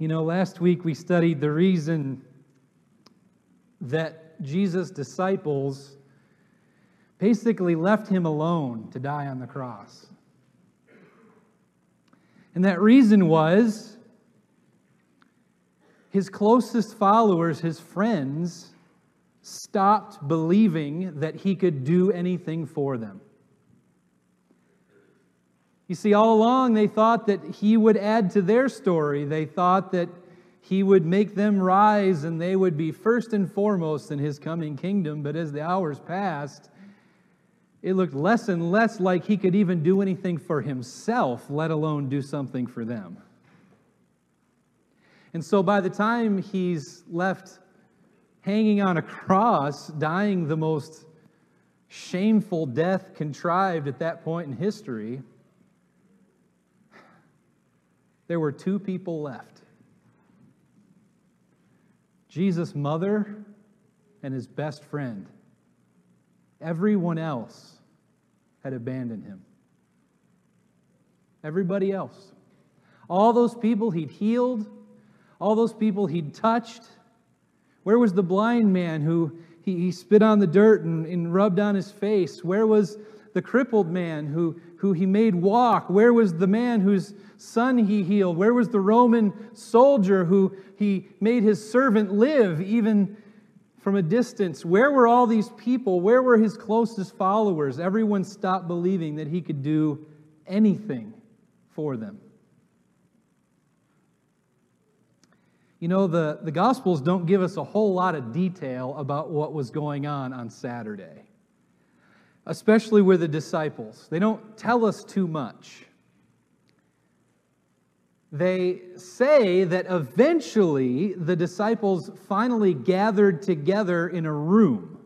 You know, last week we studied the reason that Jesus' disciples basically left him alone to die on the cross. And that reason was his closest followers, his friends, stopped believing that he could do anything for them. You see, all along they thought that he would add to their story. They thought that he would make them rise and they would be first and foremost in his coming kingdom. But as the hours passed, it looked less and less like he could even do anything for himself, let alone do something for them. And so by the time he's left hanging on a cross, dying the most shameful death contrived at that point in history, there were two people left Jesus' mother and his best friend. Everyone else had abandoned him. Everybody else. All those people he'd healed, all those people he'd touched. Where was the blind man who he, he spit on the dirt and, and rubbed on his face? Where was the crippled man who, who he made walk? Where was the man whose son he healed? Where was the Roman soldier who he made his servant live even from a distance? Where were all these people? Where were his closest followers? Everyone stopped believing that he could do anything for them. You know, the, the Gospels don't give us a whole lot of detail about what was going on on Saturday, especially with the disciples. They don't tell us too much. They say that eventually the disciples finally gathered together in a room.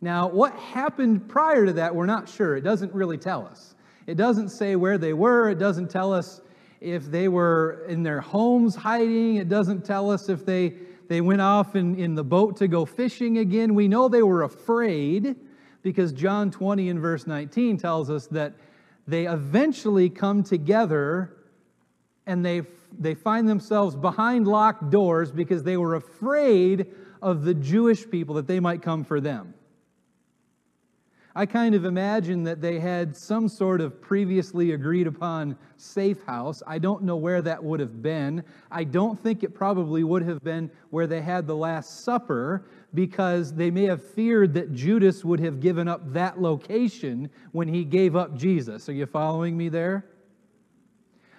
Now, what happened prior to that, we're not sure. It doesn't really tell us. It doesn't say where they were, it doesn't tell us if they were in their homes hiding. It doesn't tell us if they, they went off in, in the boat to go fishing again. We know they were afraid because John 20 and verse 19 tells us that they eventually come together and they, they find themselves behind locked doors because they were afraid of the Jewish people that they might come for them. I kind of imagine that they had some sort of previously agreed upon safe house. I don't know where that would have been. I don't think it probably would have been where they had the Last Supper because they may have feared that Judas would have given up that location when he gave up Jesus. Are you following me there?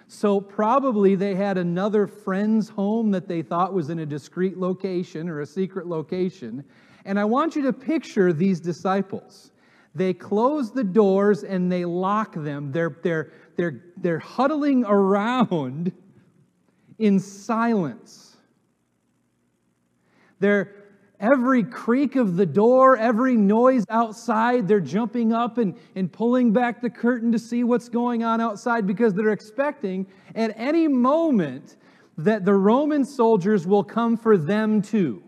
So, probably they had another friend's home that they thought was in a discreet location or a secret location. And I want you to picture these disciples. They close the doors and they lock them. They're, they're, they're, they're huddling around in silence. They're, every creak of the door, every noise outside, they're jumping up and, and pulling back the curtain to see what's going on outside because they're expecting at any moment that the Roman soldiers will come for them too.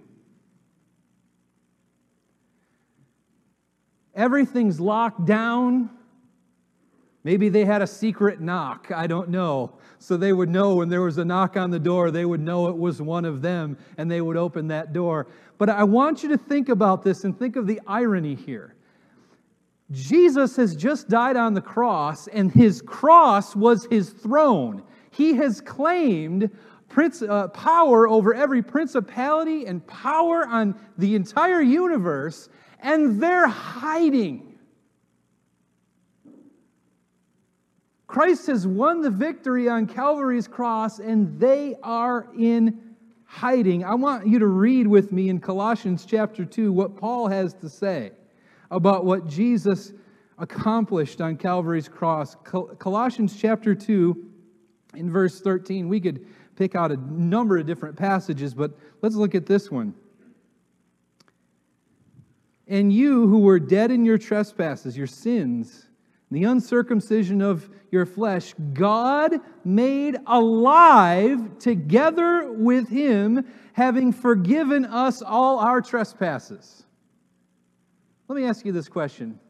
Everything's locked down. Maybe they had a secret knock. I don't know. So they would know when there was a knock on the door, they would know it was one of them and they would open that door. But I want you to think about this and think of the irony here. Jesus has just died on the cross, and his cross was his throne. He has claimed prince, uh, power over every principality and power on the entire universe, and they're hiding. Christ has won the victory on Calvary's cross, and they are in hiding. I want you to read with me in Colossians chapter 2 what Paul has to say about what Jesus accomplished on Calvary's cross. Colossians chapter 2, in verse 13, we could pick out a number of different passages, but let's look at this one. And you who were dead in your trespasses, your sins, the uncircumcision of your flesh, God made alive together with him, having forgiven us all our trespasses. Let me ask you this question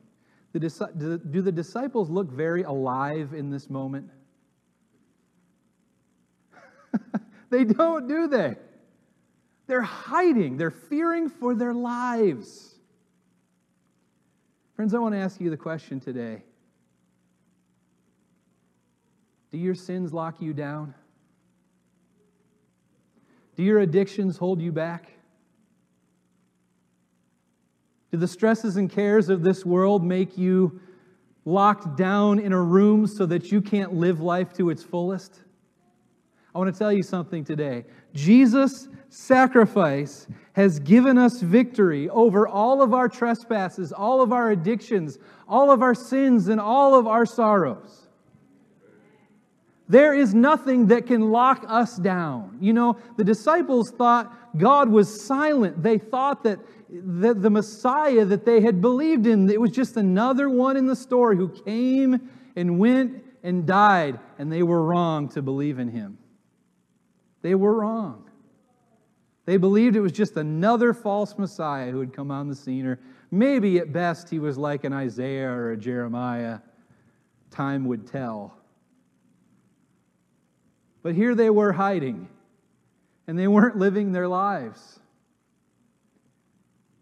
Do the disciples look very alive in this moment? They don't, do they? They're hiding, they're fearing for their lives. Friends, I want to ask you the question today Do your sins lock you down? Do your addictions hold you back? Do the stresses and cares of this world make you locked down in a room so that you can't live life to its fullest? I want to tell you something today. Jesus' sacrifice has given us victory over all of our trespasses, all of our addictions, all of our sins, and all of our sorrows. There is nothing that can lock us down. You know, the disciples thought God was silent. They thought that the, the Messiah that they had believed in, it was just another one in the story who came and went and died, and they were wrong to believe in him. They were wrong. They believed it was just another false Messiah who had come on the scene, or maybe at best he was like an Isaiah or a Jeremiah. Time would tell. But here they were hiding, and they weren't living their lives.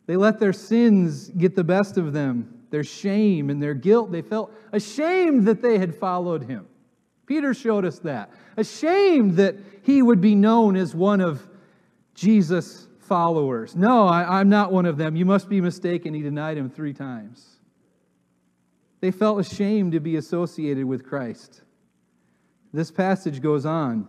They let their sins get the best of them, their shame and their guilt. They felt ashamed that they had followed him. Peter showed us that. Ashamed that he would be known as one of Jesus' followers. No, I, am not one of them. You must be mistaken. He denied him three times. They felt ashamed to be associated with Christ. This passage goes on.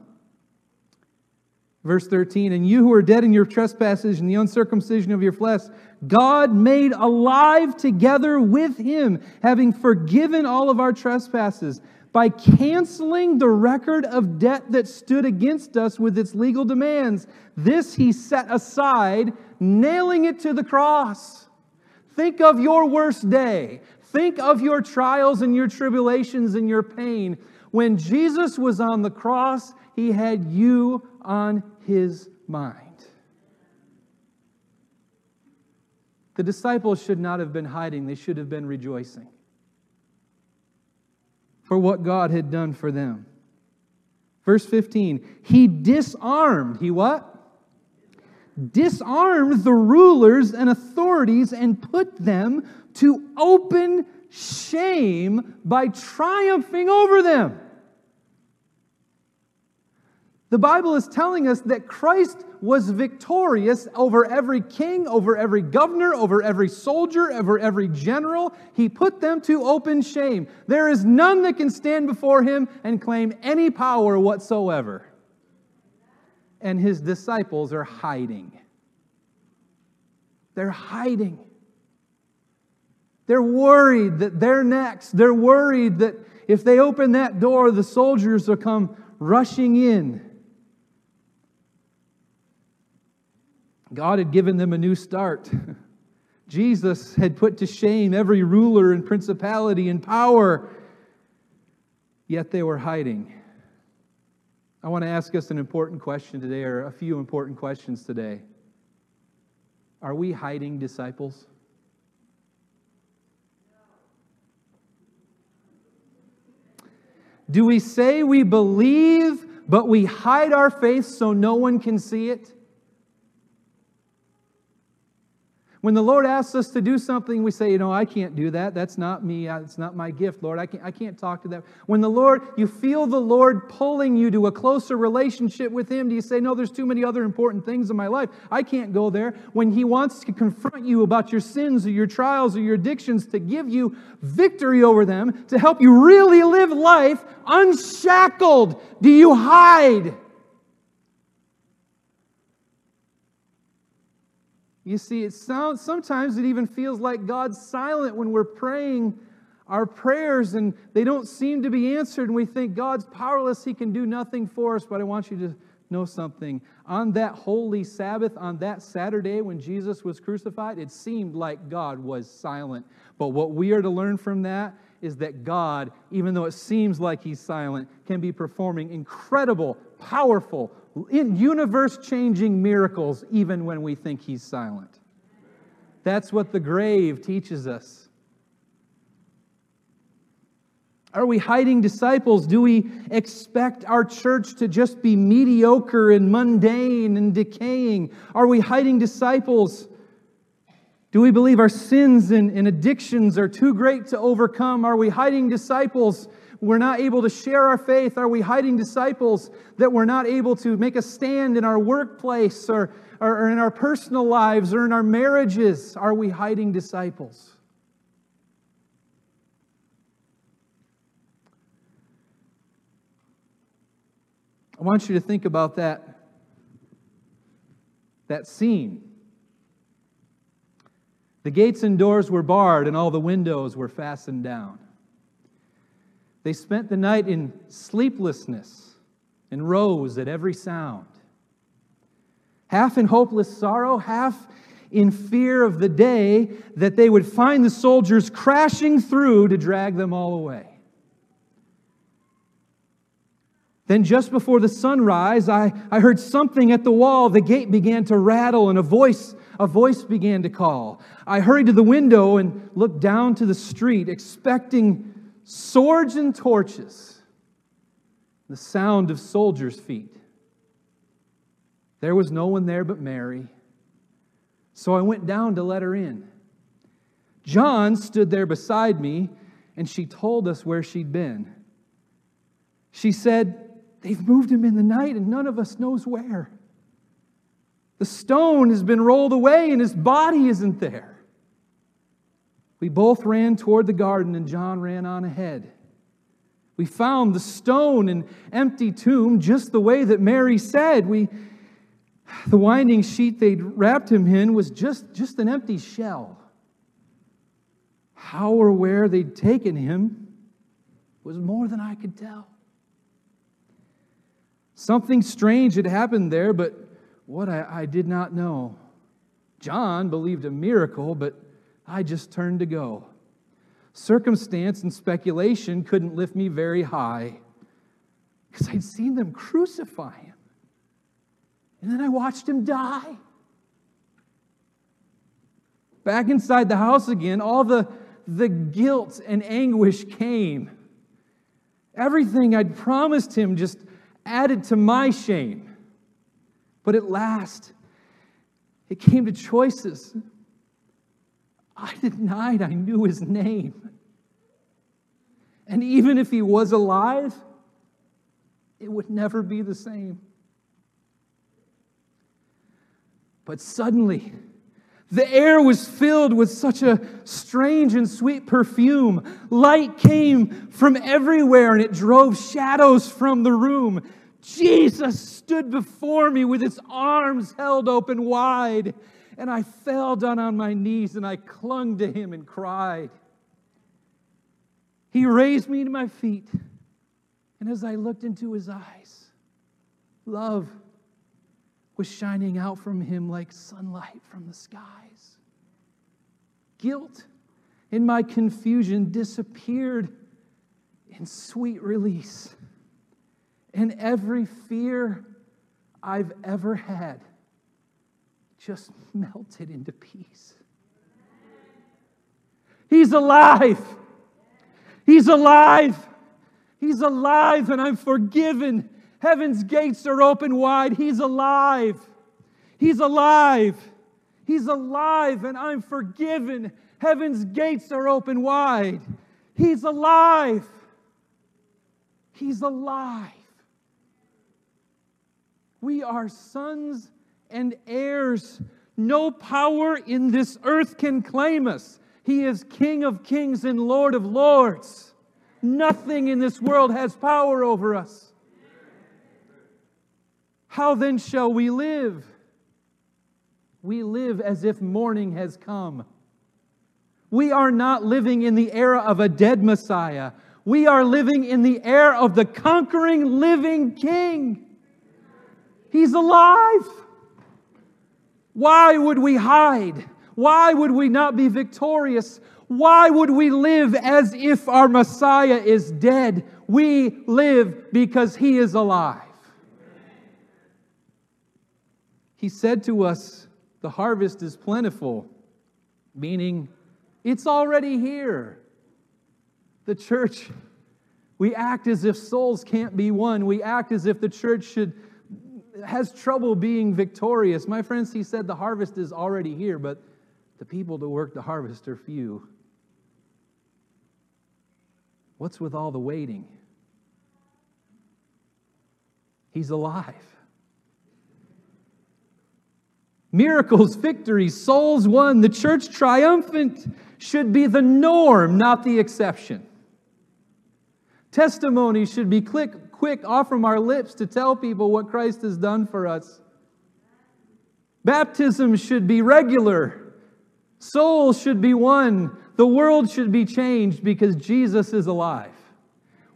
Verse 13, and you who are dead in your trespasses and the uncircumcision of your flesh, God made alive together with him, having forgiven all of our trespasses by canceling the record of debt that stood against us with its legal demands. This he set aside, nailing it to the cross. Think of your worst day. Think of your trials and your tribulations and your pain. When Jesus was on the cross, he had you on his mind. The disciples should not have been hiding, they should have been rejoicing for what God had done for them. Verse 15, he disarmed, he what? Disarmed the rulers and authorities and put them to open shame by triumphing over them. The Bible is telling us that Christ was victorious over every king, over every governor, over every soldier, over every general. He put them to open shame. There is none that can stand before him and claim any power whatsoever. And his disciples are hiding. They're hiding. They're worried that they're next. They're worried that if they open that door, the soldiers will come rushing in. God had given them a new start. Jesus had put to shame every ruler and principality and power, yet they were hiding. I want to ask us an important question today, or a few important questions today. Are we hiding disciples? Do we say we believe, but we hide our faith so no one can see it? When the Lord asks us to do something, we say, you know, I can't do that. That's not me. It's not my gift, Lord. I can't, I can't talk to that. When the Lord, you feel the Lord pulling you to a closer relationship with Him, do you say, no, there's too many other important things in my life. I can't go there. When He wants to confront you about your sins or your trials or your addictions to give you victory over them, to help you really live life unshackled, do you hide? You see, it sounds sometimes it even feels like God's silent when we're praying our prayers and they don't seem to be answered, and we think God's powerless, He can do nothing for us. But I want you to know something. On that holy Sabbath, on that Saturday when Jesus was crucified, it seemed like God was silent. But what we are to learn from that is that God, even though it seems like He's silent, can be performing incredible, powerful, universe changing miracles even when we think he's silent. That's what the grave teaches us. Are we hiding disciples? Do we expect our church to just be mediocre and mundane and decaying? Are we hiding disciples? Do we believe our sins and, addictions are too great to overcome? Are we hiding disciples? We're not able to share our faith. Are we hiding disciples that we're not able to make a stand in our workplace or, or, or in our personal lives or in our marriages? Are we hiding disciples? I want you to think about that, that scene. The gates and doors were barred, and all the windows were fastened down. They spent the night in sleeplessness and rose at every sound. Half in hopeless sorrow, half in fear of the day that they would find the soldiers crashing through to drag them all away. Then, just before the sunrise, I, I heard something at the wall. The gate began to rattle, and a voice, a voice began to call. I hurried to the window and looked down to the street, expecting swords and torches, the sound of soldiers' feet. There was no one there but Mary. So I went down to let her in. John stood there beside me, and she told us where she'd been. She said, They've moved him in the night, and none of us knows where. The stone has been rolled away, and his body isn't there. We both ran toward the garden, and John ran on ahead. We found the stone and empty tomb just the way that Mary said. We, the winding sheet they'd wrapped him in was just, just an empty shell. How or where they'd taken him was more than I could tell. Something strange had happened there, but what I, I did not know. John believed a miracle, but I just turned to go. Circumstance and speculation couldn't lift me very high because I'd seen them crucify him. And then I watched him die. Back inside the house again, all the, the guilt and anguish came. Everything I'd promised him just added to my shame. But at last, it came to choices. I denied I knew his name. And even if he was alive, it would never be the same. But suddenly, the air was filled with such a strange and sweet perfume. Light came from everywhere and it drove shadows from the room. Jesus stood before me with his arms held open wide. And I fell down on my knees and I clung to him and cried. He raised me to my feet. And as I looked into his eyes, love was shining out from him like sunlight from the skies. Guilt in my confusion disappeared in sweet release. And every fear I've ever had just melted into peace. He's alive. He's alive. He's alive, and I'm forgiven. Heaven's gates are open wide. He's alive. He's alive. He's alive, and I'm forgiven. Heaven's gates are open wide. He's alive. He's alive. We are sons and heirs. No power in this earth can claim us. He is King of kings and Lord of lords. Nothing in this world has power over us. How then shall we live? We live as if morning has come. We are not living in the era of a dead Messiah. We are living in the era of the conquering living King. He's alive. Why would we hide? Why would we not be victorious? Why would we live as if our Messiah is dead? We live because he is alive. He said to us, The harvest is plentiful, meaning it's already here. The church We act as if souls can't be won. We act as if the church should has trouble being victorious. My friends, he said the harvest is already here, but the people to work the harvest are few. What's with all the waiting? He's alive. Miracles, victories, souls won, the church triumphant should be the norm, not the exception. Testimony should be quick, quick off from our lips to tell people what Christ has done for us. Baptism should be regular. Souls should be won. The world should be changed because Jesus is alive.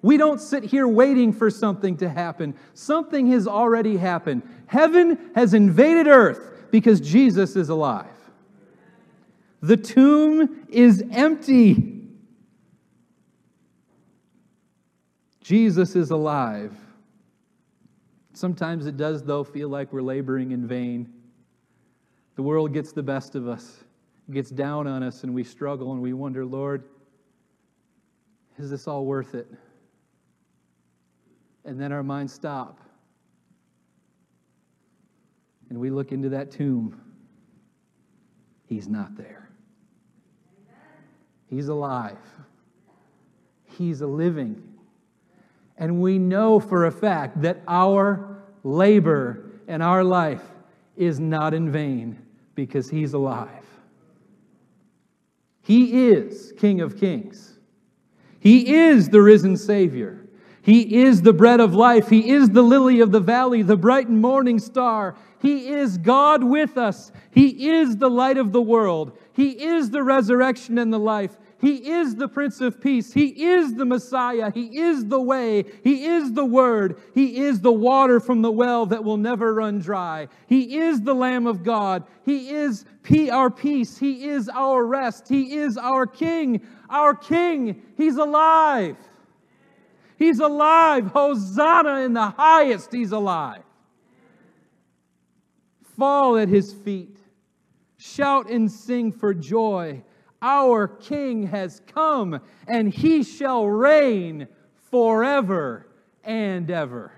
We don't sit here waiting for something to happen. Something has already happened. Heaven has invaded earth because Jesus is alive. The tomb is empty. Jesus is alive. Sometimes it does, though, feel like we're laboring in vain. The world gets the best of us, it gets down on us, and we struggle and we wonder, Lord, is this all worth it? And then our minds stop. And we look into that tomb. He's not there. He's alive. He's a living. And we know for a fact that our labor and our life is not in vain because He's alive. He is King of Kings. He is the risen Savior. He is the bread of life. He is the lily of the valley, the bright morning star. He is God with us. He is the light of the world. He is the resurrection and the life. He is the Prince of Peace. He is the Messiah. He is the way. He is the Word. He is the water from the well that will never run dry. He is the Lamb of God. He is our peace. He is our rest. He is our King. Our King. He's alive. He's alive. Hosanna in the highest. He's alive. Fall at his feet. Shout and sing for joy our King has come, and he shall reign forever and ever.